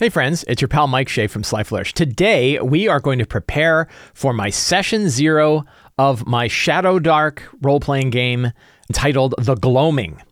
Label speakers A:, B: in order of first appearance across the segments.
A: Hey friends, it's your pal Mike Shea from Sly Flourish. Today we are going to prepare for my session zero of my Shadow Dark role playing game entitled The Gloaming.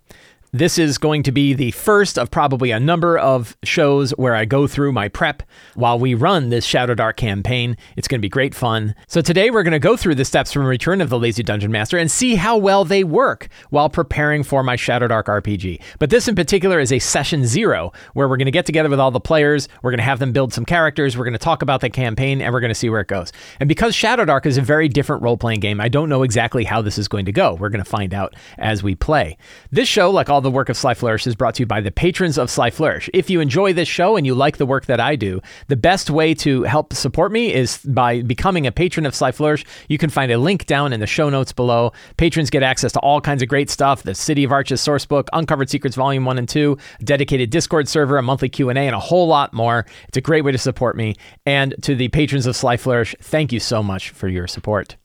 A: This is going to be the first of probably a number of shows where I go through my prep while we run this Shadow Dark campaign. It's going to be great fun. So today we're going to go through the steps from Return of the Lazy Dungeon Master and see how well they work while preparing for my Shadow Dark RPG. But this in particular is a session zero where we're going to get together with all the players, we're going to have them build some characters, we're going to talk about the campaign, and we're going to see where it goes. And because Shadow Dark is a very different role playing game, I don't know exactly how this is going to go. We're going to find out as we play. This show, like all the work of Sly Flourish, is brought to you by the patrons of Sly Flourish. If you enjoy this show and you like the work that I do, the best way to help support me is by becoming a patron of Sly Flourish. You can find a link down in the show notes below. Patrons get access to all kinds of great stuff: the City of Arches source book, Uncovered Secrets Volume One and Two, a dedicated Discord server, a monthly Q and A, and a whole lot more. It's a great way to support me. And to the patrons of Sly Flourish, thank you so much for your support.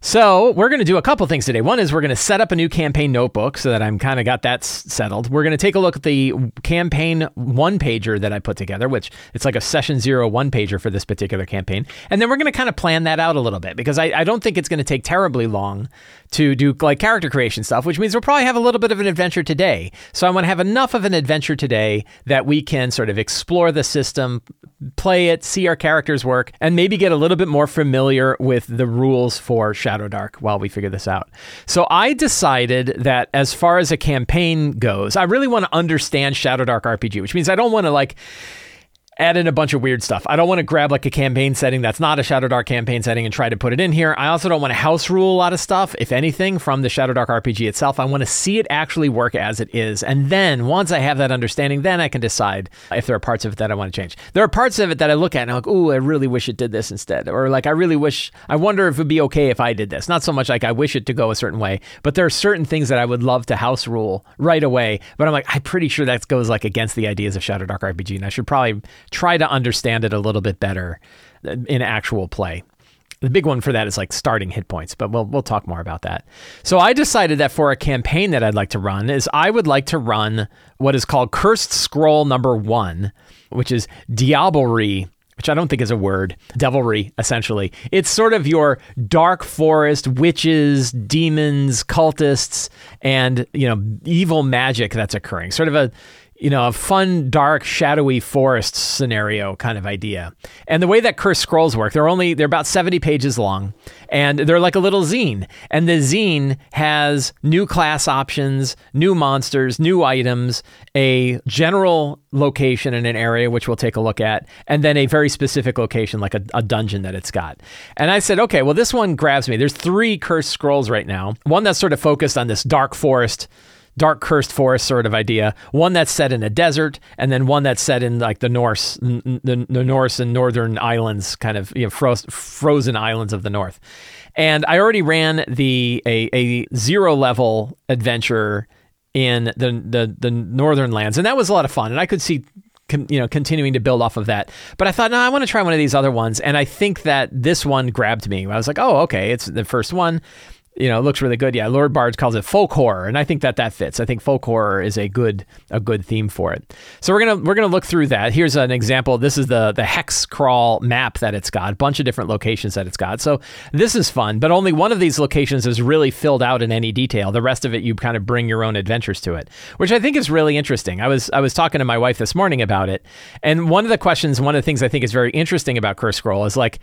A: So, we're going to do a couple things today. One is we're going to set up a new campaign notebook so that I'm kind of got that s- settled. We're going to take a look at the campaign one pager that I put together, which it's like a session zero one pager for this particular campaign. And then we're going to kind of plan that out a little bit because I, I don't think it's going to take terribly long to do like character creation stuff, which means we'll probably have a little bit of an adventure today. So, I want to have enough of an adventure today that we can sort of explore the system, play it, see our characters work, and maybe get a little bit more familiar with the rules for Shadow Dark while we figure this out. So I decided that as far as a campaign goes, I really want to understand Shadow Dark RPG, which means I don't want to like add in a bunch of weird stuff. I don't want to grab like a campaign setting that's not a Shadow Dark campaign setting and try to put it in here. I also don't want to house rule a lot of stuff, if anything, from the Shadow Dark RPG itself. I want to see it actually work as it is. And then once I have that understanding, then I can decide if there are parts of it that I want to change. There are parts of it that I look at and I'm like, ooh, I really wish it did this instead. Or like, I really wish, I wonder if it'd be okay if I did this. Not so much like I wish it to go a certain way, but there are certain things that I would love to house rule right away. But I'm like, I'm pretty sure that goes like against the ideas of Shadow Dark RPG. And I should probably try to understand it a little bit better uh, in actual play. The big one for that is like starting hit points, but we'll we'll talk more about that. So I decided that for a campaign that I'd like to run is I would like to run what is called Cursed Scroll number 1, which is Diablerie which I don't think is a word, devilry, essentially. It's sort of your dark forest, witches, demons, cultists, and, you know, evil magic that's occurring. Sort of a you know, a fun, dark, shadowy forest scenario kind of idea. And the way that Cursed Scrolls work, they're only they're about 70 pages long and they're like a little zine. And the zine has new class options, new monsters, new items, a general location in an area which we'll take a look at, and then a very specific location like a, a dungeon that it's got. And I said, "Okay, well this one grabs me. There's 3 Cursed Scrolls right now. One that's sort of focused on this dark forest dark cursed forest sort of idea. One that's set in a desert, and then one that's set in like the Norse, the, the Norse and northern islands, kind of you know froze, frozen islands of the north. And I already ran the a, a zero level adventure in the, the the northern lands, and that was a lot of fun. And I could see you know continuing to build off of that but i thought no i want to try one of these other ones and i think that this one grabbed me i was like oh okay it's the first one you know, it looks really good. Yeah, Lord Bards calls it folk horror, and I think that that fits. I think folk horror is a good a good theme for it. So we're gonna we're gonna look through that. Here's an example. This is the the hex crawl map that it's got. A bunch of different locations that it's got. So this is fun, but only one of these locations is really filled out in any detail. The rest of it, you kind of bring your own adventures to it, which I think is really interesting. I was I was talking to my wife this morning about it, and one of the questions, one of the things I think is very interesting about Cursed Scroll is like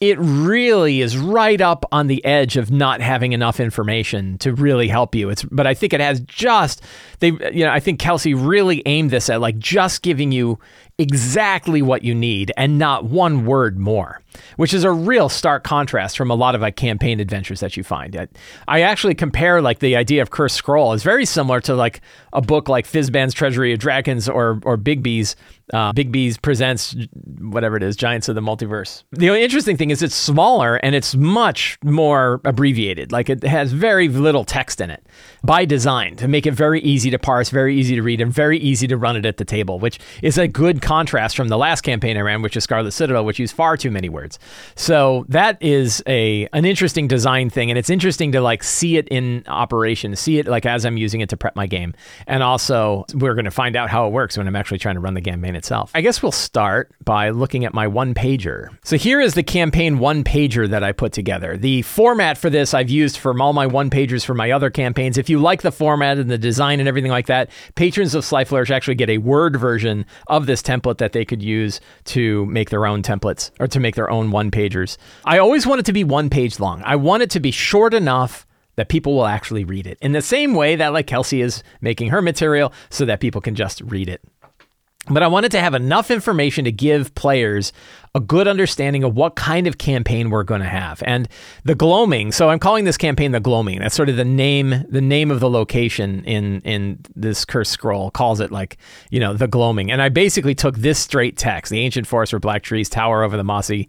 A: it really is right up on the edge of not having enough information to really help you. It's but I think it has just they you know I think Kelsey really aimed this at like just giving you exactly what you need and not one word more, which is a real stark contrast from a lot of like campaign adventures that you find. I, I actually compare like the idea of Cursed Scroll is very similar to like a book like Fizban's Treasury of Dragons or or Bigby's uh, Bigby's presents whatever it is, Giants of the Multiverse. The interesting thing is it's smaller and it's much more abbreviated. Like it has very little text in it by design to make it very easy to parse, very easy to read, and very easy to run it at the table, which is a good contrast from the last campaign I ran, which is Scarlet Citadel, which used far too many words. So that is a an interesting design thing, and it's interesting to like see it in operation, see it like as I'm using it to prep my game, and also we're going to find out how it works when I'm actually trying to run the campaign itself. I guess we'll start by looking at my one pager. So here is the campaign one pager that I put together. The format for this I've used for all my one pagers for my other campaigns. If you like the format and the design and everything like that, patrons of Sly Flourish actually get a Word version of this template that they could use to make their own templates or to make their own one pagers. I always want it to be one page long. I want it to be short enough that people will actually read it in the same way that like Kelsey is making her material so that people can just read it. But I wanted to have enough information to give players a good understanding of what kind of campaign we're going to have. And the gloaming, so I'm calling this campaign the gloaming. That's sort of the name the name of the location in in this cursed scroll calls it like, you know, the gloaming. And I basically took this straight text, the ancient forest where black trees tower over the mossy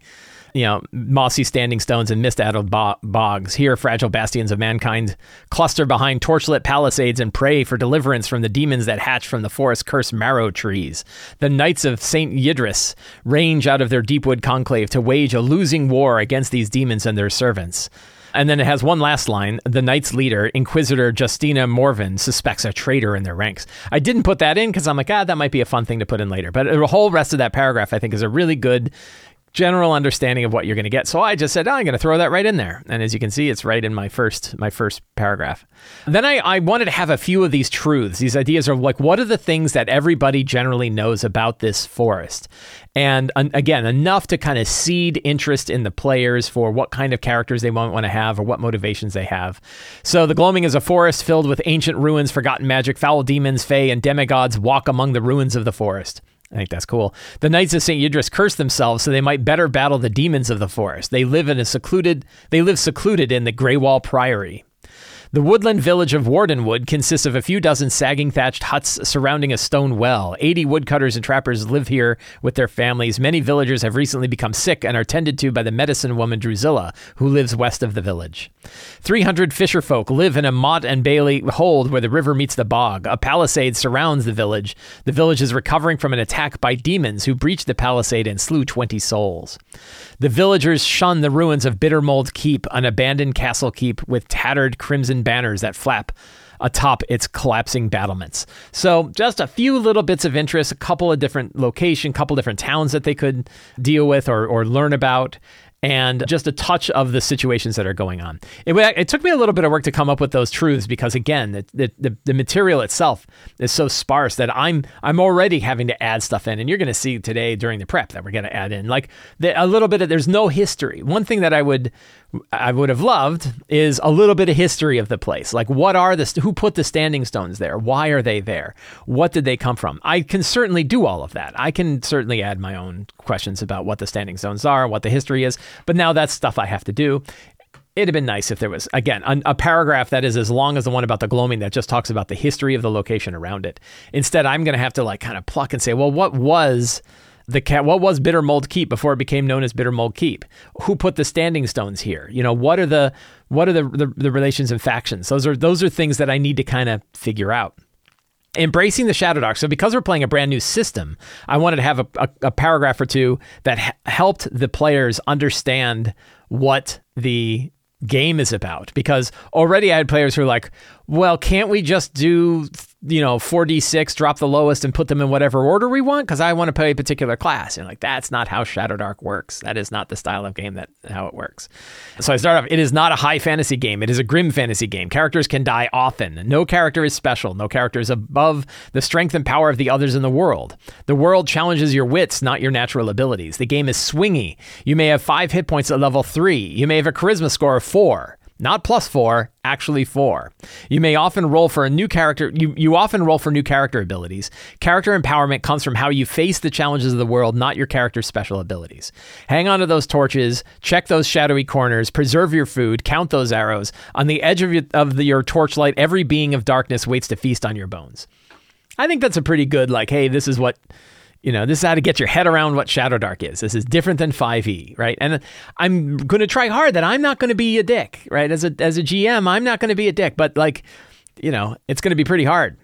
A: you know, mossy standing stones and mist-addled bogs. Here, fragile bastions of mankind cluster behind torchlit palisades and pray for deliverance from the demons that hatch from the forest-cursed marrow trees. The knights of Saint Ydris range out of their deepwood conclave to wage a losing war against these demons and their servants. And then it has one last line. The Knights leader, Inquisitor Justina Morven, suspects a traitor in their ranks. I didn't put that in because I'm like, ah, that might be a fun thing to put in later. But the whole rest of that paragraph, I think, is a really good general understanding of what you're going to get. So I just said, oh, I'm going to throw that right in there. And as you can see, it's right in my first my first paragraph. Then I, I wanted to have a few of these truths. These ideas are like, what are the things that everybody generally knows about this forest? And again, enough to kind of seed interest in the players for what kind of characters they might want to have or what motivations they have. So the gloaming is a forest filled with ancient ruins, forgotten magic, foul demons, fae, and demigods walk among the ruins of the forest. I think that's cool. The Knights of St. Ydris curse themselves so they might better battle the demons of the forest. They live in a secluded they live secluded in the Greywall Priory. The woodland village of Wardenwood consists of a few dozen sagging thatched huts surrounding a stone well. 80 woodcutters and trappers live here with their families. Many villagers have recently become sick and are tended to by the medicine woman Drusilla, who lives west of the village. 300 fisher folk live in a motte and bailey hold where the river meets the bog. A palisade surrounds the village. The village is recovering from an attack by demons who breached the palisade and slew 20 souls. The villagers shun the ruins of Bittermold Keep, an abandoned castle keep with tattered crimson banners that flap atop its collapsing battlements. So, just a few little bits of interest, a couple of different location, couple different towns that they could deal with or, or learn about and just a touch of the situations that are going on. It, it took me a little bit of work to come up with those truths because again, the, the, the material itself is so sparse that I'm I'm already having to add stuff in, and you're going to see today during the prep that we're going to add in like the, a little bit of there's no history. One thing that I would I would have loved is a little bit of history of the place. Like, what are the who put the standing stones there? Why are they there? What did they come from? I can certainly do all of that. I can certainly add my own questions about what the standing stones are, what the history is. But now that's stuff I have to do. It'd have been nice if there was, again, a, a, paragraph that is as long as the one about the gloaming that just talks about the history of the location around it. Instead, I'm going to have to like kind of pluck and say, well, what was the cat what was Bittermold Keep before it became known as Bittermold Keep? Who put the standing stones here? You know, what are the what are the, the, the relations and factions? Those are those are things that I need to kind of figure out embracing the shadow dark so because we're playing a brand new system i wanted to have a, a, a paragraph or two that h- helped the players understand what the game is about because already i had players who were like well can't we just do you know, 4d6, drop the lowest and put them in whatever order we want because I want to play a particular class. And like, that's not how Shadow Dark works. That is not the style of game that how it works. So I start off, it is not a high fantasy game. It is a grim fantasy game. Characters can die often. No character is special. No character is above the strength and power of the others in the world. The world challenges your wits, not your natural abilities. The game is swingy. You may have five hit points at level three. You may have a charisma score of four not plus four, actually four. You may often roll for a new character. You, you often roll for new character abilities. Character empowerment comes from how you face the challenges of the world, not your character's special abilities. Hang on to those torches, check those shadowy corners, preserve your food, count those arrows. On the edge of your, of the, your torchlight, every being of darkness waits to feast on your bones. I think that's a pretty good, like, hey, this is what you know, this is how to get your head around what Shadow Dark is. This is different than 5e, right? And I'm going to try hard that I'm not going to be a dick, right? As a as a GM, I'm not going to be a dick, but like, you know, it's going to be pretty hard.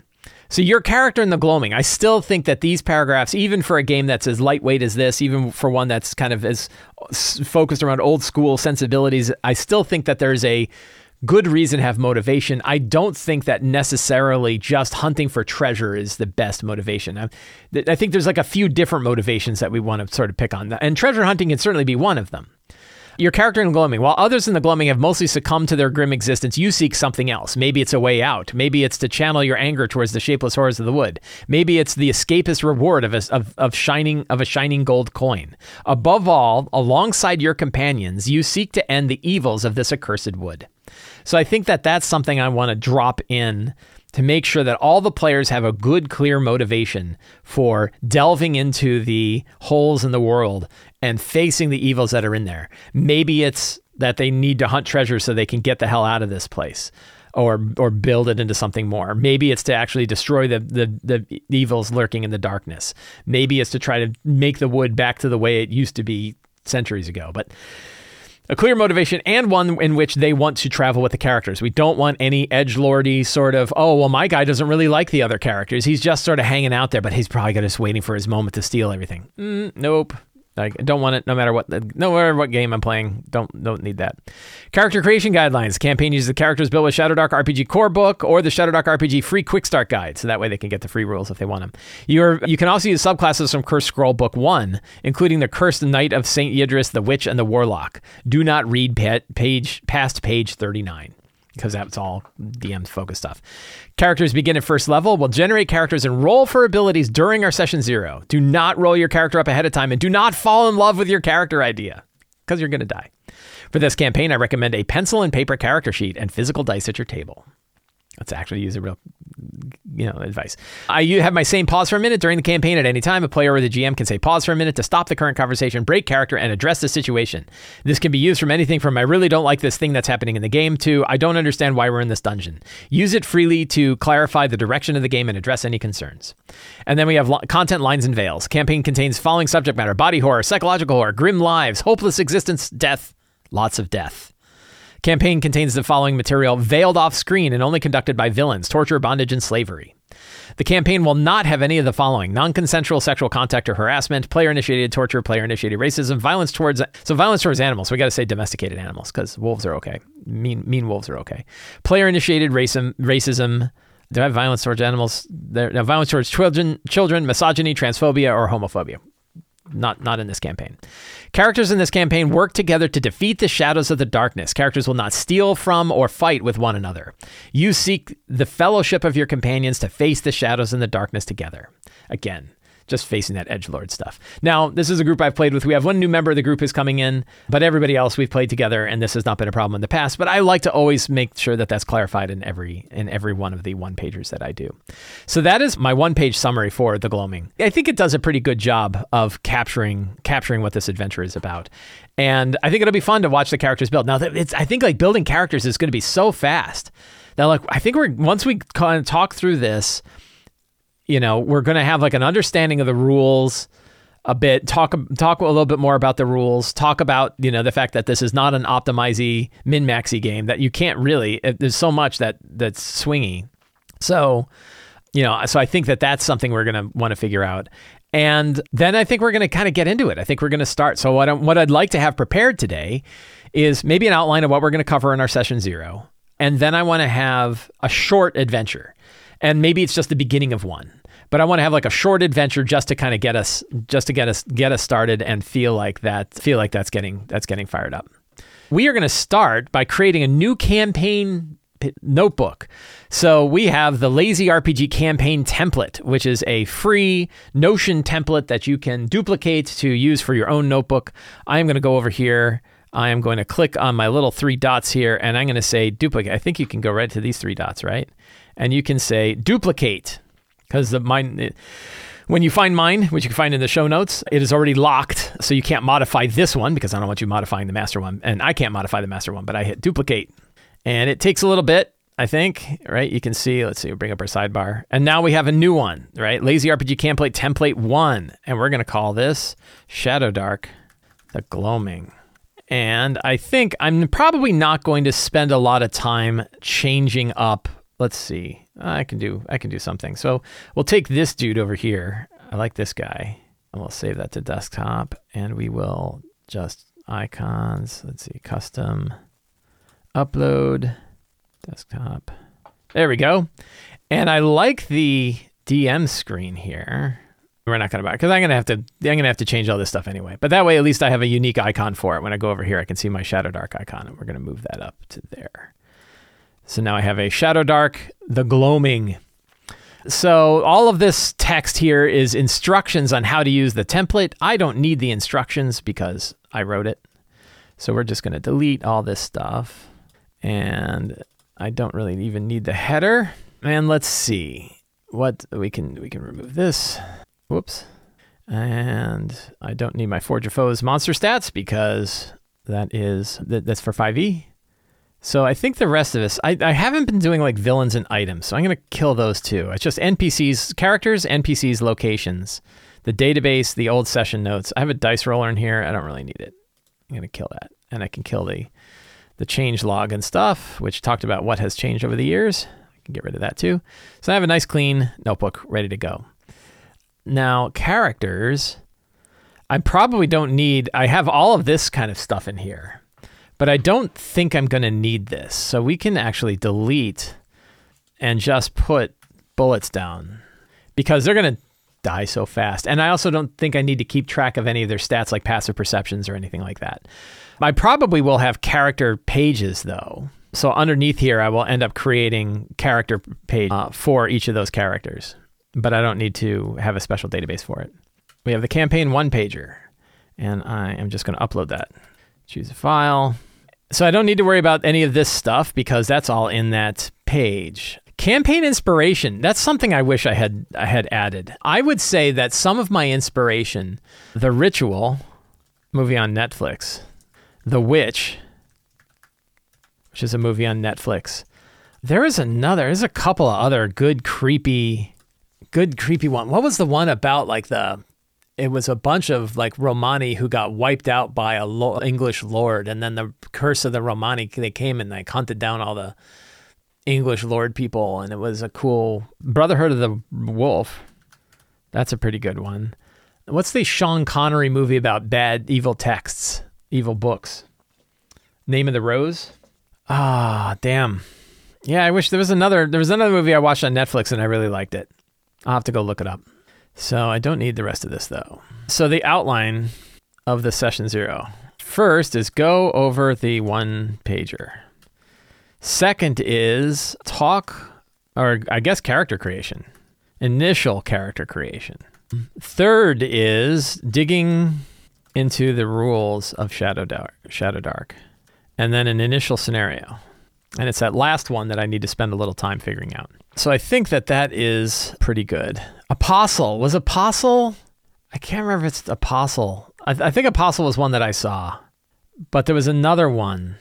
A: So your character in the gloaming, I still think that these paragraphs, even for a game that's as lightweight as this, even for one that's kind of as focused around old school sensibilities, I still think that there's a good reason have motivation. I don't think that necessarily just hunting for treasure is the best motivation. I, think there's like a few different motivations that we want to sort of pick on, and treasure hunting can certainly be one of them. Your character in Gloaming, while others in the Gloaming have mostly succumbed to their grim existence, you seek something else. Maybe it's a way out. Maybe it's to channel your anger towards the shapeless horrors of the wood. Maybe it's the escapist reward of a, of, of shining of a shining gold coin. Above all, alongside your companions, you seek to end the evils of this accursed wood. So I think that that's something I want to drop in to make sure that all the players have a good, clear motivation for delving into the holes in the world and facing the evils that are in there. Maybe it's that they need to hunt treasure so they can get the hell out of this place. Or, or build it into something more. Maybe it's to actually destroy the, the, the evils lurking in the darkness. Maybe it's to try to make the wood back to the way it used to be centuries ago. But a clear motivation and one in which they want to travel with the characters. We don't want any edge lordy sort of, oh, well, my guy doesn't really like the other characters. He's just sort of hanging out there, but he's probably just waiting for his moment to steal everything. Mm, nope. I don't want it no matter what no matter what game I'm playing. Don't don't need that. Character creation guidelines. Campaign uses the characters built with Shadowdark RPG core book or the Shadowdark RPG free quick start guide, so that way they can get the free rules if they want them. You're you can also use subclasses from Cursed Scroll Book One, including the Cursed Knight of Saint Ydris, the Witch, and the Warlock. Do not read page past page 39 because that's all DM's focus stuff. Characters begin at first level. We'll generate characters and roll for abilities during our session zero. Do not roll your character up ahead of time and do not fall in love with your character idea because you're going to die. For this campaign, I recommend a pencil and paper character sheet and physical dice at your table. Let's actually use a real, you know, advice. I have my same pause for a minute during the campaign at any time. A player or the GM can say pause for a minute to stop the current conversation, break character, and address the situation. This can be used from anything from I really don't like this thing that's happening in the game to I don't understand why we're in this dungeon. Use it freely to clarify the direction of the game and address any concerns. And then we have lo- content lines and veils. Campaign contains following subject matter: body horror, psychological horror, grim lives, hopeless existence, death, lots of death. Campaign contains the following material veiled off screen and only conducted by villains, torture, bondage, and slavery. The campaign will not have any of the following non consensual sexual contact or harassment, player initiated torture, player initiated racism, violence towards so violence towards animals. We got to say domesticated animals because wolves are okay. Mean mean wolves are okay. Player initiated racism, racism. Do I have violence towards animals? There, no, violence towards children, children, misogyny, transphobia, or homophobia not not in this campaign. Characters in this campaign work together to defeat the shadows of the darkness. Characters will not steal from or fight with one another. You seek the fellowship of your companions to face the shadows and the darkness together. Again, just facing that edge lord stuff. Now, this is a group I've played with. We have one new member of the group who's coming in, but everybody else we've played together, and this has not been a problem in the past. But I like to always make sure that that's clarified in every in every one of the one pagers that I do. So that is my one page summary for the gloaming. I think it does a pretty good job of capturing capturing what this adventure is about. And I think it'll be fun to watch the characters build. Now, it's I think like building characters is going to be so fast. Now, like I think we're once we kind of talk through this you know, we're going to have like an understanding of the rules a bit, talk talk a little bit more about the rules, talk about, you know, the fact that this is not an optimizy min-maxy game that you can't really uh, there's so much that that's swingy. So, you know, so I think that that's something we're going to want to figure out. And then I think we're going to kind of get into it. I think we're going to start. So what, i what I'd like to have prepared today is maybe an outline of what we're going to cover in our session zero. And then I want to have a short adventure and maybe it's just the beginning of one. But I want to have like a short adventure just to kind of get us just to get us get us started and feel like that feel like that's getting that's getting fired up. We are going to start by creating a new campaign notebook. So we have the Lazy RPG campaign template, which is a free Notion template that you can duplicate to use for your own notebook. I am going to go over here. I am going to click on my little three dots here and I'm going to say duplicate. I think you can go right to these three dots, right? And you can say duplicate because the mine. When you find mine, which you can find in the show notes, it is already locked, so you can't modify this one because I don't want you modifying the master one, and I can't modify the master one. But I hit duplicate, and it takes a little bit. I think, right? You can see, let's see, we'll bring up our sidebar. And now we have a new one, right? Lazy RPG Template Template 1. And we're going to call this Shadow Dark the Gloaming. And I think I'm probably not going to spend a lot of time changing up let's see. I can do I can do something. So we'll take this dude over here. I like this guy. And we'll save that to desktop and we will just icons. Let's see, custom upload desktop. There we go. And I like the DM screen here. We're not gonna buy because I'm gonna have to I'm gonna have to change all this stuff anyway. But that way at least I have a unique icon for it. When I go over here, I can see my Shadow Dark icon, and we're gonna move that up to there. So now I have a Shadow Dark, the gloaming. So all of this text here is instructions on how to use the template. I don't need the instructions because I wrote it. So we're just gonna delete all this stuff. And I don't really even need the header. And let's see what we can we can remove this. Whoops. And I don't need my Forge of Foes monster stats because that is that, that's for 5e. So I think the rest of this, I, I haven't been doing like villains and items, so I'm gonna kill those too. It's just NPCs, characters, NPCs, locations, the database, the old session notes. I have a dice roller in here. I don't really need it. I'm gonna kill that, and I can kill the the change log and stuff, which talked about what has changed over the years. I can get rid of that too. So I have a nice clean notebook ready to go. Now, characters, I probably don't need, I have all of this kind of stuff in here, but I don't think I'm going to need this. So we can actually delete and just put bullets down because they're going to die so fast. And I also don't think I need to keep track of any of their stats like passive perceptions or anything like that. I probably will have character pages though. So underneath here, I will end up creating character page uh, for each of those characters, but I don't need to have a special database for it. We have the campaign one pager, and I am just going to upload that. Choose a file. So I don't need to worry about any of this stuff because that's all in that page. Campaign inspiration, that's something I wish I had I had added. I would say that some of my inspiration, The Ritual, movie on Netflix, The Witch, which is a movie on Netflix. There is another, there's a couple of other good creepy good creepy one. What was the one about like the it was a bunch of like Romani who got wiped out by a lo- English lord, and then the curse of the Romani they came and like hunted down all the English lord people, and it was a cool Brotherhood of the Wolf. That's a pretty good one. What's the Sean Connery movie about bad evil texts, evil books? Name of the Rose. Ah, damn. Yeah, I wish there was another. There was another movie I watched on Netflix and I really liked it. I'll have to go look it up. So I don't need the rest of this though. So the outline of the session zero. First is go over the one pager. Second is talk, or I guess character creation, initial character creation. Third is digging into the rules of Shadow Dark, Shadow Dark, and then an initial scenario. And it's that last one that I need to spend a little time figuring out. So I think that that is pretty good. Apostle was Apostle. I can't remember if it's Apostle. I, th- I think Apostle was one that I saw, but there was another one,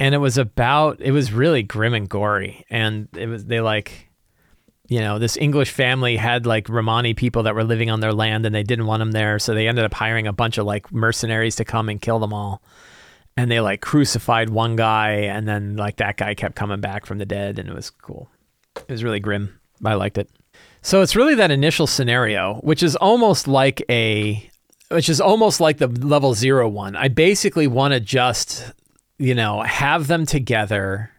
A: and it was about. It was really grim and gory, and it was they like, you know, this English family had like Romani people that were living on their land, and they didn't want them there, so they ended up hiring a bunch of like mercenaries to come and kill them all and they like crucified one guy and then like that guy kept coming back from the dead and it was cool. It was really grim i liked it. So it's really that initial scenario which is almost like a which is almost like the level zero one. I basically want to just you know have them together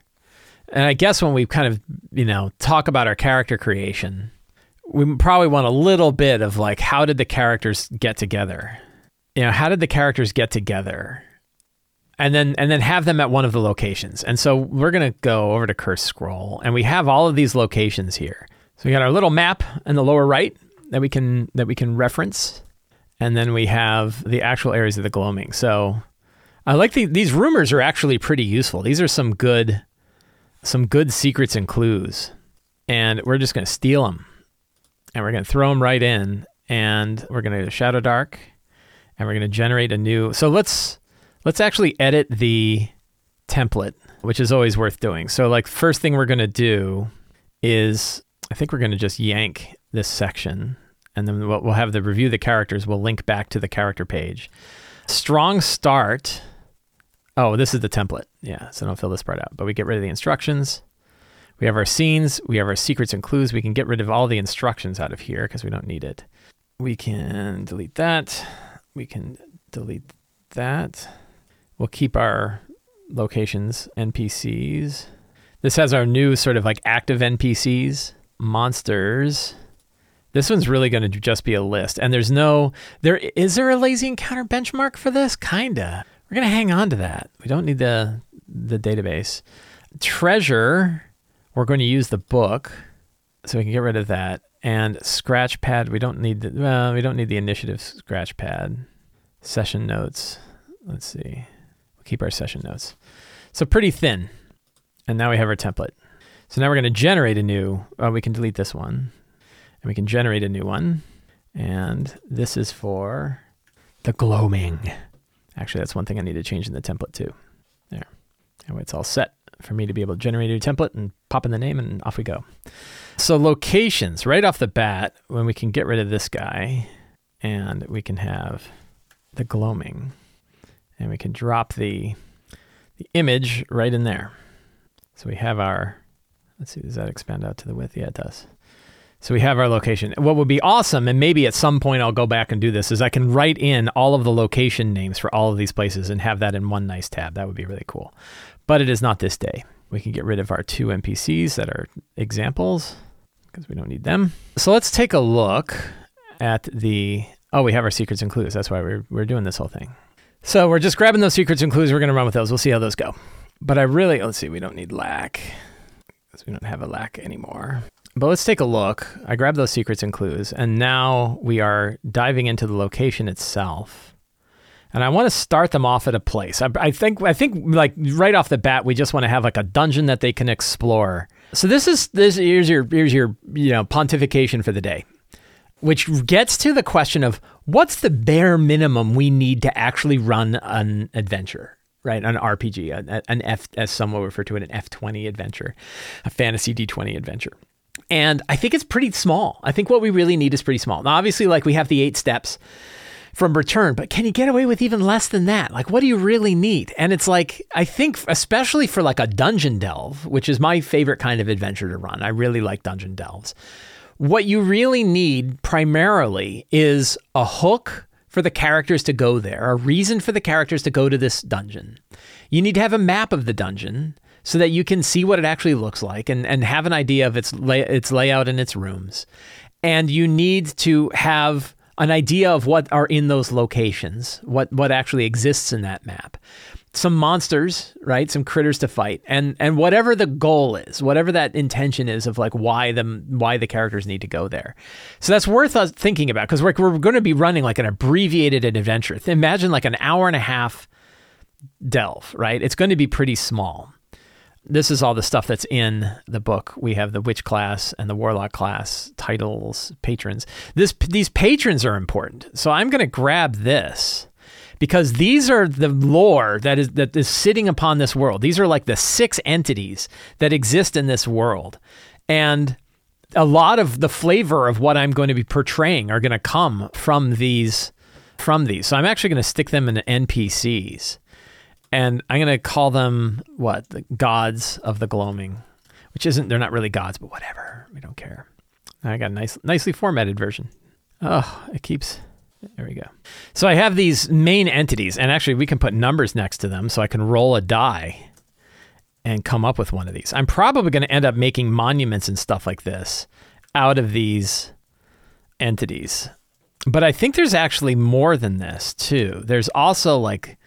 A: and i guess when we kind of you know talk about our character creation we probably want a little bit of like how did the characters get together? You know how did the characters get together and then and then have them at one of the locations. And so we're gonna go over to Curse Scroll, and we have all of these locations here. So we got our little map in the lower right that we can that we can reference, and then we have the actual areas of the gloaming. So I like the, these rumors are actually pretty useful. These are some good some good secrets and clues, and we're just gonna steal them, and we're gonna throw them right in, and we're gonna Shadow Dark, and we're gonna generate a new. So let's Let's actually edit the template, which is always worth doing. So, like, first thing we're going to do is I think we're going to just yank this section and then we'll, we'll have the review the characters. We'll link back to the character page. Strong start. Oh, this is the template. Yeah, so don't fill this part out. But we get rid of the instructions. We have our scenes, we have our secrets and clues. We can get rid of all the instructions out of here because we don't need it. We can delete that. We can delete that. We'll keep our locations, NPCs. This has our new sort of like active NPCs, monsters. This one's really going to just be a list. And there's no there is there a lazy encounter benchmark for this? Kinda. We're going to hang on to that. We don't need the the database. Treasure, we're going to use the book. So we can get rid of that. And scratch pad, we don't need the well, we don't need the initiative scratch pad. Session notes. Let's see. We'll keep our session notes. So pretty thin. And now we have our template. So now we're going to generate a new, oh, we can delete this one. And we can generate a new one. And this is for the gloaming. Actually, that's one thing I need to change in the template too. There. Anyway, it's all set for me to be able to generate a new template and pop in the name and off we go. So locations, right off the bat, when we can get rid of this guy and we can have the gloaming and we can drop the the image right in there. So we have our let's see, does that expand out to the width? Yeah, it does. So we have our location. What would be awesome, and maybe at some point I'll go back and do this, is I can write in all of the location names for all of these places and have that in one nice tab. That would be really cool. But it is not this day. We can get rid of our two NPCs that are examples because we don't need them. So let's take a look at the. Oh, we have our secrets and clues. That's why we're, we're doing this whole thing. So we're just grabbing those secrets and clues. We're going to run with those. We'll see how those go. But I really, let's see, we don't need lack because we don't have a lack anymore. But let's take a look. I grabbed those secrets and clues, and now we are diving into the location itself. And I want to start them off at a place. I, I think I think like right off the bat, we just want to have like a dungeon that they can explore. So this is this here's your here's your you know pontification for the day, which gets to the question of what's the bare minimum we need to actually run an adventure right? An RPG, an F, as some will refer to it, an F20 adventure, a fantasy D20 adventure. And I think it's pretty small. I think what we really need is pretty small. Now, obviously, like we have the eight steps from return, but can you get away with even less than that? Like, what do you really need? And it's like, I think, especially for like a dungeon delve, which is my favorite kind of adventure to run, I really like dungeon delves. What you really need primarily is a hook for the characters to go there, a reason for the characters to go to this dungeon. You need to have a map of the dungeon so that you can see what it actually looks like and, and have an idea of its lay, its layout and its rooms. And you need to have an idea of what are in those locations, what what actually exists in that map. Some monsters, right? Some critters to fight, and and whatever the goal is, whatever that intention is of like why the why the characters need to go there. So that's worth us thinking about because we're we're going to be running like an abbreviated adventure. Imagine like an hour and a half delve, right? It's going to be pretty small this is all the stuff that's in the book. We have the witch class and the warlock class titles, patrons. This these patrons are important. So I'm going to grab this because these are the lore that is that is sitting upon this world. These are like the six entities that exist in this world. And a lot of the flavor of what I'm going to be portraying are going to come from these from these. So I'm actually going to stick them in NPCs and I'm gonna call them what the gods of the gloaming, which isn't they're not really gods, but whatever. We don't care. I got a nice, nicely formatted version. Oh, it keeps. There we go. So I have these main entities, and actually we can put numbers next to them, so I can roll a die and come up with one of these. I'm probably going to end up making monuments and stuff like this out of these entities. But I think there's actually more than this too. There's also like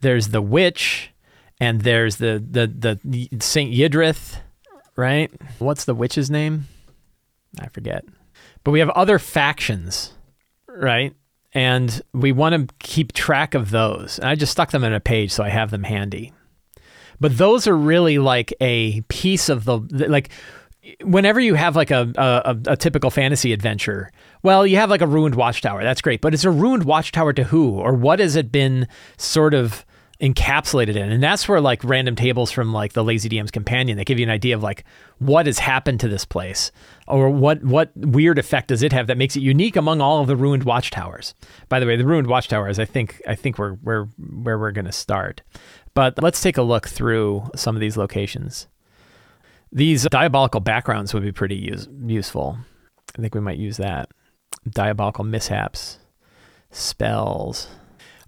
A: there's the witch, and there's the the the Saint Yidrith, right? What's the witch's name? I forget. But we have other factions, right? And we want to keep track of those. And I just stuck them in a page so I have them handy. But those are really like a piece of the like whenever you have like a, a, a typical fantasy adventure, well, you have like a ruined watchtower. That's great, but it's a ruined watchtower to who, or what has it been sort of encapsulated in. And that's where like random tables from like the Lazy DM's companion that give you an idea of like what has happened to this place or what what weird effect does it have that makes it unique among all of the ruined watchtowers. By the way, the ruined watchtowers I think I think we're where where we're to start. But let's take a look through some of these locations. These diabolical backgrounds would be pretty use- useful. I think we might use that. Diabolical mishaps, spells.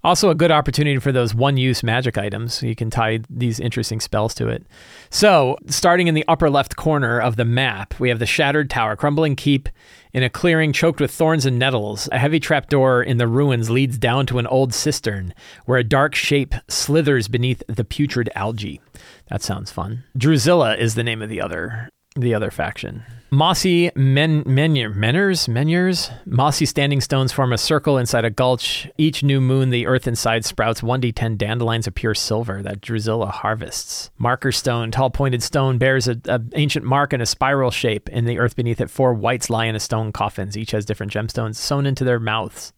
A: Also, a good opportunity for those one use magic items. You can tie these interesting spells to it. So, starting in the upper left corner of the map, we have the Shattered Tower, Crumbling Keep in a clearing choked with thorns and nettles. A heavy trapdoor in the ruins leads down to an old cistern where a dark shape slithers beneath the putrid algae. That sounds fun. Drusilla is the name of the other the other faction. Mossy men, menyer, meners, meners, mossy standing stones form a circle inside a gulch. Each new moon, the earth inside sprouts 1d10 dandelions of pure silver that Drusilla harvests. Marker stone, tall pointed stone, bears a, a ancient mark in a spiral shape. In the earth beneath it, four whites lie in a stone coffins. Each has different gemstones sewn into their mouths.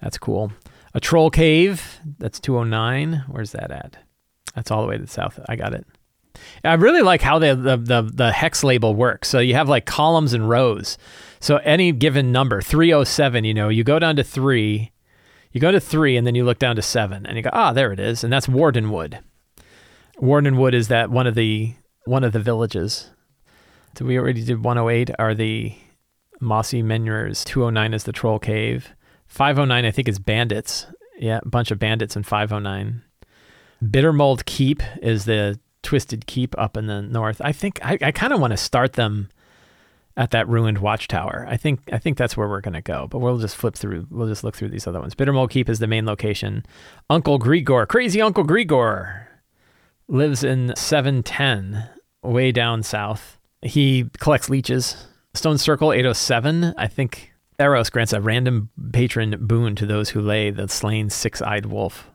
A: That's cool. A troll cave, that's 209. Where's that at? That's all the way to the south. I got it. I really like how the, the, the the hex label works. So you have like columns and rows. So any given number, 307, you know, you go down to three, you go to three, and then you look down to seven, and you go, ah, there it is, and that's Wardenwood. Wardenwood is that one of the one of the villages. So we already did 108 are the Mossy Menhirs. 209 is the Troll Cave. 509 I think is bandits. Yeah, a bunch of bandits in 509. Bittermold Keep is the Twisted Keep up in the north. I think I, I kind of want to start them at that ruined watchtower. I think I think that's where we're gonna go. But we'll just flip through. We'll just look through these other ones. Bittermold Keep is the main location. Uncle Grigor, crazy Uncle Grigor, lives in 710, way down south. He collects leeches. Stone Circle 807. I think Eros grants a random patron boon to those who lay the slain six-eyed wolf.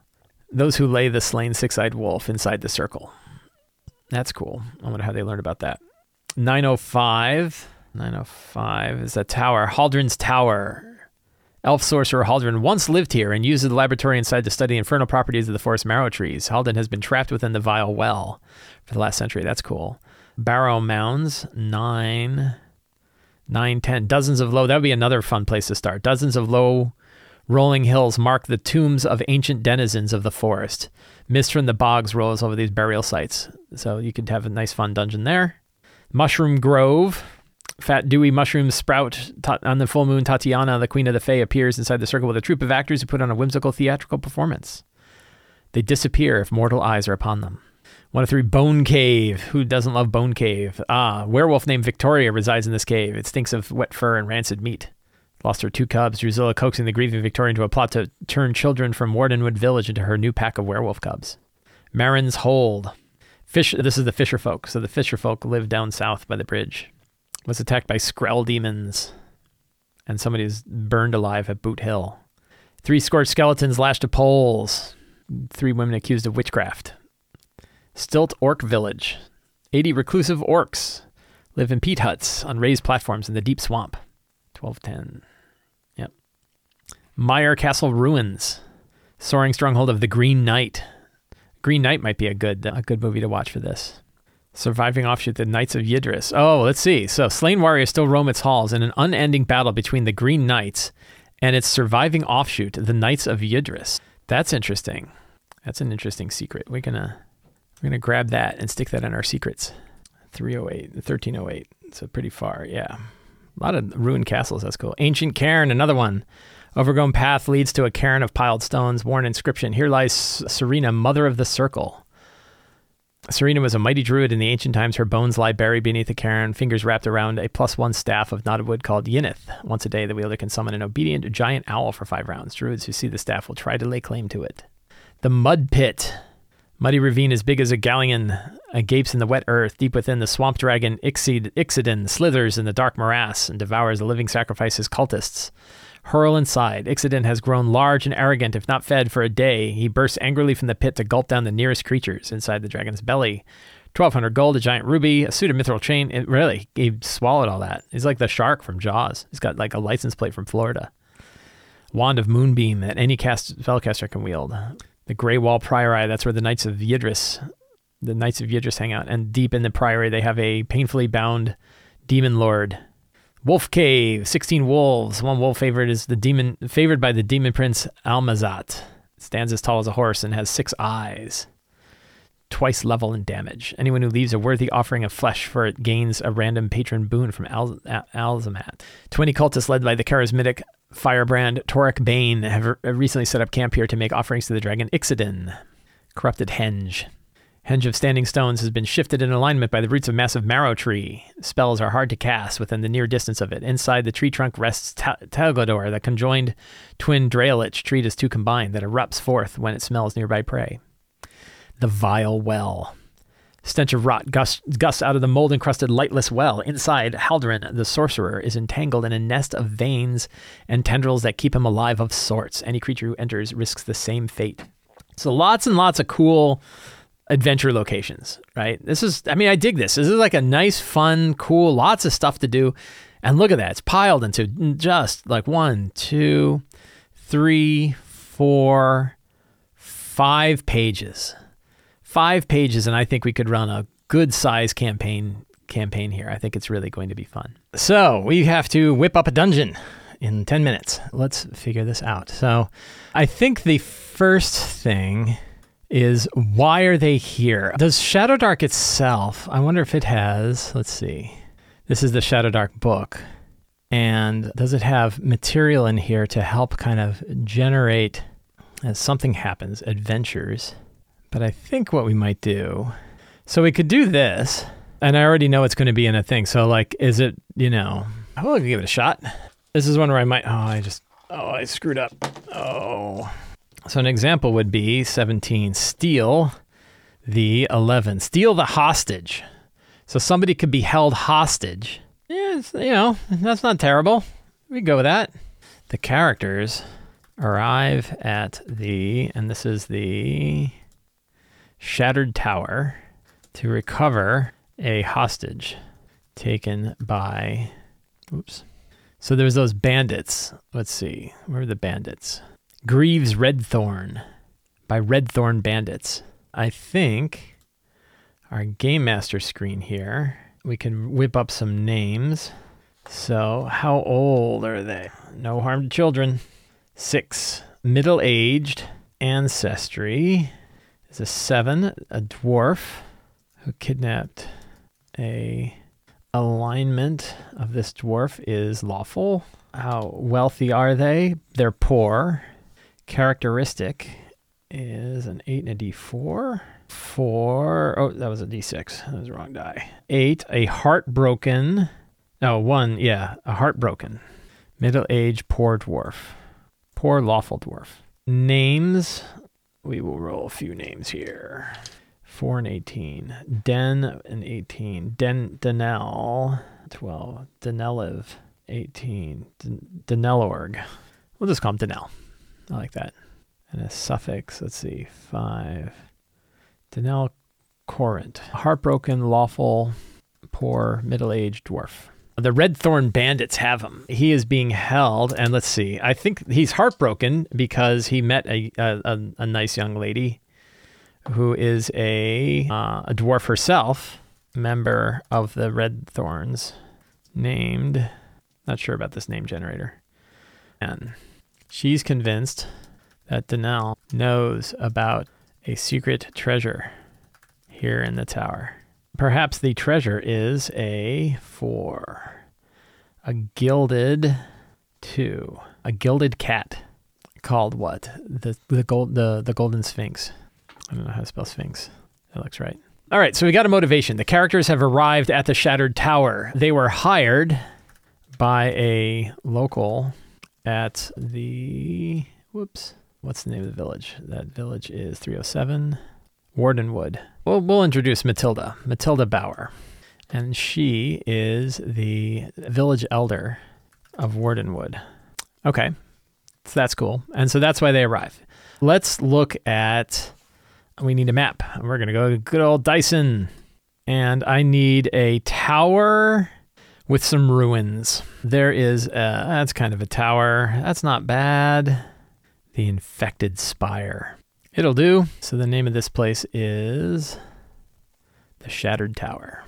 A: Those who lay the slain six-eyed wolf inside the circle. That's cool. I wonder how they learned about that. 905. 905 is a tower. Haldren's Tower. Elf sorcerer Haldren once lived here and used the laboratory inside to study infernal properties of the forest marrow trees. Haldren has been trapped within the vile well for the last century. That's cool. Barrow Mounds, 9. 9, 10. Dozens of low. That would be another fun place to start. Dozens of low rolling hills mark the tombs of ancient denizens of the forest. Mist from the bogs rolls over these burial sites. So you could have a nice, fun dungeon there. Mushroom Grove. Fat, dewy mushrooms sprout on the full moon. Tatiana, the queen of the Fae, appears inside the circle with a troop of actors who put on a whimsical theatrical performance. They disappear if mortal eyes are upon them. 103 Bone Cave. Who doesn't love Bone Cave? Ah, werewolf named Victoria resides in this cave. It stinks of wet fur and rancid meat. Lost her two cubs. Drusilla coaxing the grieving Victoria into a plot to turn children from Wardenwood Village into her new pack of werewolf cubs. Marin's Hold. Fish. This is the fisher folk. So the fisher folk live down south by the bridge. Was attacked by Skrell demons, and somebody is burned alive at Boot Hill. Three scorched skeletons lashed to poles. Three women accused of witchcraft. Stilt Orc Village. 80 reclusive orcs live in peat huts on raised platforms in the deep swamp. 1210. Yep. Meyer Castle Ruins. Soaring stronghold of the Green Knight. Green Knight might be a good a good movie to watch for this. Surviving offshoot, the Knights of Ydris. Oh, let's see. So, slain warriors still roam its halls in an unending battle between the Green Knights and its surviving offshoot, the Knights of Ydris. That's interesting. That's an interesting secret. We're gonna we're gonna grab that and stick that in our secrets. 308, 1308. So pretty far, yeah. A lot of ruined castles. That's cool. Ancient cairn, another one. Overgrown path leads to a cairn of piled stones, worn inscription. Here lies Serena, mother of the circle. Serena was a mighty druid in the ancient times. Her bones lie buried beneath a cairn, fingers wrapped around a plus one staff of knotted wood called Yinith. Once a day, the wielder can summon an obedient giant owl for five rounds. Druids who see the staff will try to lay claim to it. The Mud Pit. Muddy ravine as big as a galleon uh, gapes in the wet earth. Deep within, the swamp dragon Ixid, Ixidin slithers in the dark morass and devours the living sacrifices cultists. Hurl inside. Ixidin has grown large and arrogant. If not fed for a day, he bursts angrily from the pit to gulp down the nearest creatures inside the dragon's belly. 1200 gold, a giant ruby, a suit of mithril chain. It really, he swallowed all that. He's like the shark from Jaws. He's got like a license plate from Florida. Wand of Moonbeam that any cast spellcaster can wield. The Grey Wall Priory, that's where the Knights of Ydris, the Knights of Ydris hang out. And deep in the Priory, they have a painfully bound demon lord. Wolf Cave, 16 wolves. One wolf favorite is the demon, favored by the demon prince Almazzat. Stands as tall as a horse and has six eyes. twice level in damage. Anyone who leaves a worthy offering of flesh for it gains a random patron boon from Al- Al- Alzamat. 20 cultists led by the charismatic firebrand Torek Bane have recently set up camp here to make offerings to the dragon Ixaden. Corrupted Henge. Henge of Standing Stones has been shifted in alignment by the roots of massive marrow tree. Spells are hard to cast within the near distance of it. Inside the tree trunk rests Ta- Talgador, the conjoined twin Draelich treat as two combined that erupts forth when it smells nearby prey. The Vile Well. Stench of rot gusts, gusts out of the mold encrusted lightless well. Inside, Haldoran, the sorcerer, is entangled in a nest of veins and tendrils that keep him alive of sorts. Any creature who enters risks the same fate. So lots and lots of cool adventure locations, right? This is, I mean, I dig this. This is like a nice, fun, cool, lots of stuff to do. And look at that. It's piled into just like one, two, three, four, five pages. Five pages, and I think we could run a good size campaign campaign here. I think it's really going to be fun. So we have to whip up a dungeon in 10 minutes. Let's figure this out. So I think the first thing is why are they here? Does Shadowdark itself, I wonder if it has, let's see. This is the Shadowdark book. And does it have material in here to help kind of generate, as something happens, adventures? But I think what we might do, so we could do this, and I already know it's going to be in a thing. So, like, is it, you know, I'll give it a shot. This is one where I might, oh, I just, oh, I screwed up. Oh. So, an example would be 17, steal the 11, steal the hostage. So, somebody could be held hostage. Yeah, you know, that's not terrible. We go with that. The characters arrive at the, and this is the Shattered Tower to recover a hostage taken by. Oops. So there's those bandits. Let's see. Where are the bandits? Greaves Redthorn by Redthorn Bandits. I think our Game Master screen here, we can whip up some names. So, how old are they? No harm to children. Six. Middle aged. Ancestry is a seven, a dwarf who kidnapped a alignment of this dwarf is lawful. How wealthy are they? They're poor. Characteristic is an eight and a d4. 4. Oh, that was a d6. That was the wrong die. Eight, a heartbroken. No, one, yeah, a heartbroken. Middle aged poor dwarf. Poor lawful dwarf. Names we will roll a few names here. 4 and 18. Den and 18. Den Denel 12. Deneliv 18. Denelorg. We'll just call him Denel. I like that. And a suffix, let's see, 5. Denel Corinth. Heartbroken, lawful, poor, middle aged dwarf. The Redthorn Bandits have him. He is being held, and let's see. I think he's heartbroken because he met a a, a nice young lady who is a uh, a dwarf herself, member of the Red Thorns, named. Not sure about this name generator. And she's convinced that Danelle knows about a secret treasure here in the tower. Perhaps the treasure is a four, a gilded two, a gilded cat called what? The the gold the the golden sphinx. I don't know how to spell sphinx. That looks right. All right, so we got a motivation. The characters have arrived at the shattered tower. They were hired by a local at the whoops. What's the name of the village? That village is 307 Wardenwood. Well, we'll introduce Matilda, Matilda Bauer. And she is the village elder of Wardenwood. Okay, so that's cool. And so that's why they arrive. Let's look at, we need a map. We're going to go to good old Dyson. And I need a tower with some ruins. There is, a, that's kind of a tower. That's not bad. The infected spire. It'll do. So the name of this place is the Shattered Tower.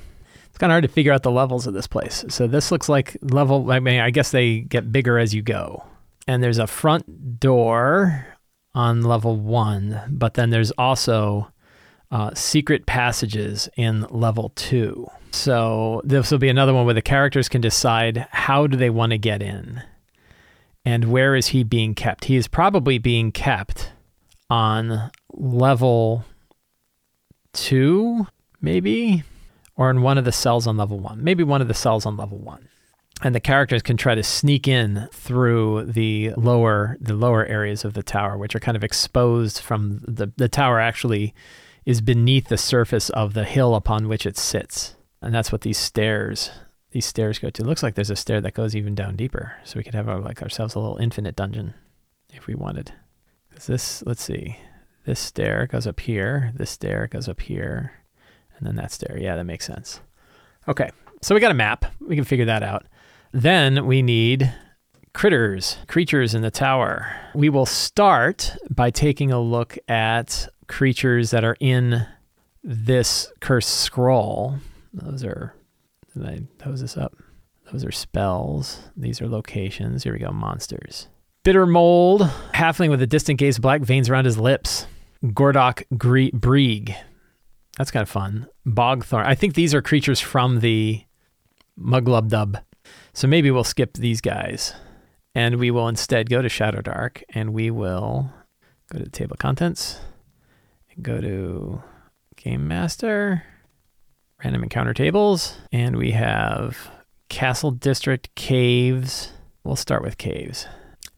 A: It's kind of hard to figure out the levels of this place. So this looks like level. I mean, I guess they get bigger as you go. And there's a front door on level one, but then there's also uh, secret passages in level two. So this will be another one where the characters can decide how do they want to get in and where is he being kept. He is probably being kept on level two, maybe, or in one of the cells on level one. Maybe one of the cells on level one. And the characters can try to sneak in through the lower the lower areas of the tower, which are kind of exposed from the the tower actually is beneath the surface of the hill upon which it sits. And that's what these stairs these stairs go to. It looks like there's a stair that goes even down deeper. So we could have our, like ourselves a little infinite dungeon if we wanted. This let's see. This stair goes up here, this stair goes up here, and then that stair. Yeah, that makes sense. Okay. So we got a map. We can figure that out. Then we need critters, creatures in the tower. We will start by taking a look at creatures that are in this cursed scroll. Those are, did I hose this up? Those are spells. These are locations. Here we go, monsters. Bitter mold, halfling with a distant gaze, black veins around his lips. Gordok Gre- Brieg. That's kind of fun. Bogthorn. I think these are creatures from the Muglubdub. So maybe we'll skip these guys. And we will instead go to Shadowdark and we will go to the table of contents and go to Game Master, random encounter tables, and we have Castle District, Caves. We'll start with Caves.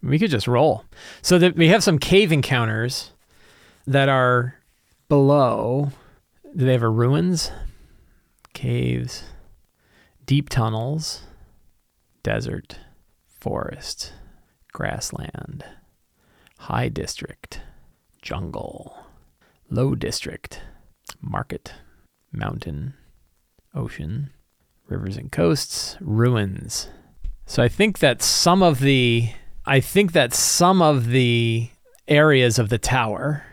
A: We could just roll. So that we have some cave encounters that are below. Do they have a ruins? Caves, deep tunnels, desert, forest, grassland, high district, jungle, low district, market, mountain, ocean, rivers and coasts, ruins. So I think that some of the I think that some of the areas of the tower,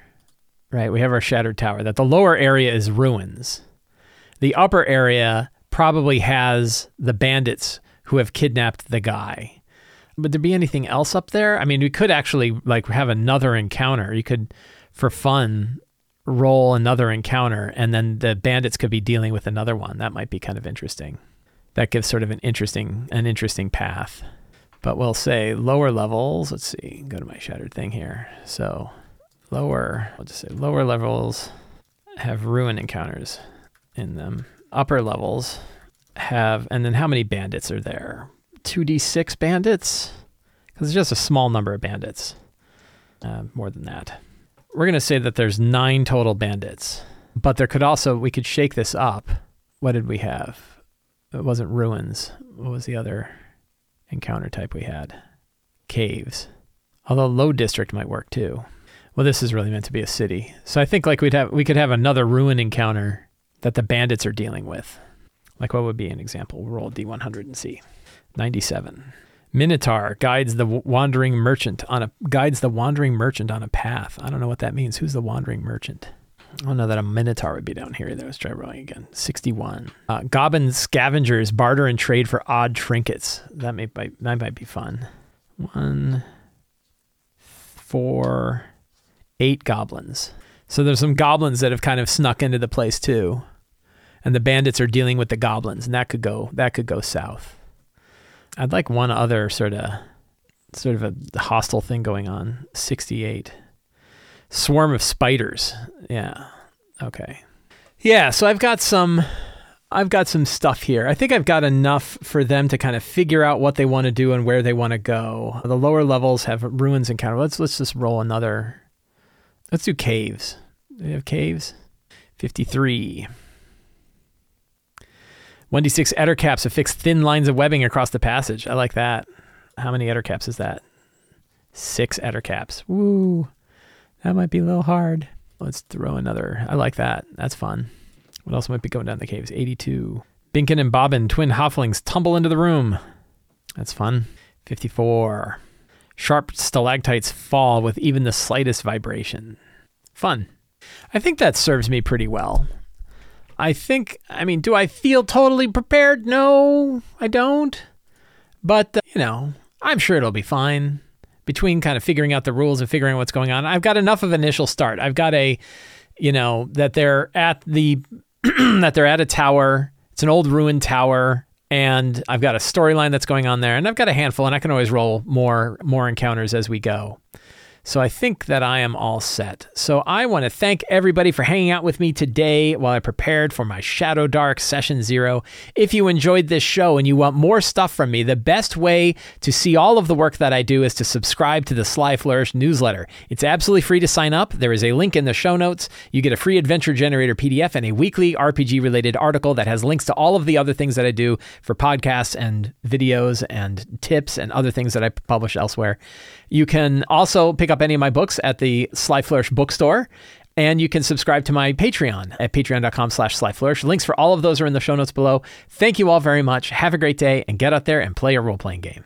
A: right? We have our shattered tower that the lower area is ruins. The upper area probably has the bandits who have kidnapped the guy. Would there be anything else up there? I mean, we could actually like have another encounter. You could for fun roll another encounter and then the bandits could be dealing with another one. That might be kind of interesting. That gives sort of an interesting an interesting path. But we'll say lower levels. Let's see. Go to my shattered thing here. So lower, I'll just say lower levels have ruin encounters in them. Upper levels have, and then how many bandits are there? 2d6 bandits? Because it's just a small number of bandits. Uh, more than that. We're going to say that there's nine total bandits, but there could also, we could shake this up. What did we have? It wasn't ruins. What was the other encounter type we had? Caves. Although low district might work too. Well, this is really meant to be a city. So I think like we'd have we could have another ruin encounter that the bandits are dealing with. Like what would be an example? We'll roll D100 and see. 97. Minotaur guides the wandering merchant on a guides the wandering merchant on a path. I don't know what that means. Who's the wandering merchant? I don't know that a minotaur would be down here. Let's try rolling again. 61. Uh, Goblin scavengers barter and trade for odd trinkets. That may that might be fun. One, four, eight goblins. So there's some goblins that have kind of snuck into the place too, and the bandits are dealing with the goblins, and that could go that could go south. I'd like one other sort of sort of a hostile thing going on. 68. Swarm of spiders. Yeah. Okay. Yeah, so I've got some I've got some stuff here. I think I've got enough for them to kind of figure out what they want to do and where they want to go. The lower levels have ruins encounter. Let's let's just roll another. Let's do caves. Do they have caves? 53. 1d6 ettercaps affix thin lines of webbing across the passage. I like that. How many ettercaps is that? Six ettercaps. Woo. That might be a little hard. Let's throw another. I like that. That's fun. What else might be going down the caves? 82. Binkin and Bobbin, twin halflings, tumble into the room. That's fun. 54. Sharp stalactites fall with even the slightest vibration. Fun. I think that serves me pretty well. I think, I mean, do I feel totally prepared? No, I don't. But, uh, you know, I'm sure it'll be fine. Between kind of figuring out the rules and figuring out what's going on, I've got enough of initial start. I've got a you know, that they're at the that they're at a tower. It's an old ruined tower and I've got a storyline that's going on there and I've got a handful and I can always roll more more encounters as we go. So I think that I am all set. So I want to thank everybody for hanging out with me today while I prepared for my Shadowdark Session Zero. If you enjoyed this show and you want more stuff from me, the best way to see all of the work that I do is to subscribe to the Sly Flourish newsletter. It's absolutely free to sign up. There is a link in the show notes. You get a free adventure generator PDF and a weekly RPG related article that has links to all of the other things that I do for podcasts and videos and tips and other things that I publish elsewhere. You can also pick up any of my books at the Sly Flourish bookstore. And you can subscribe to my Patreon at patreon.com slash slyflourish. Links for all of those are in the show notes below. Thank you all very much. Have a great day and get out there and play a role-playing game.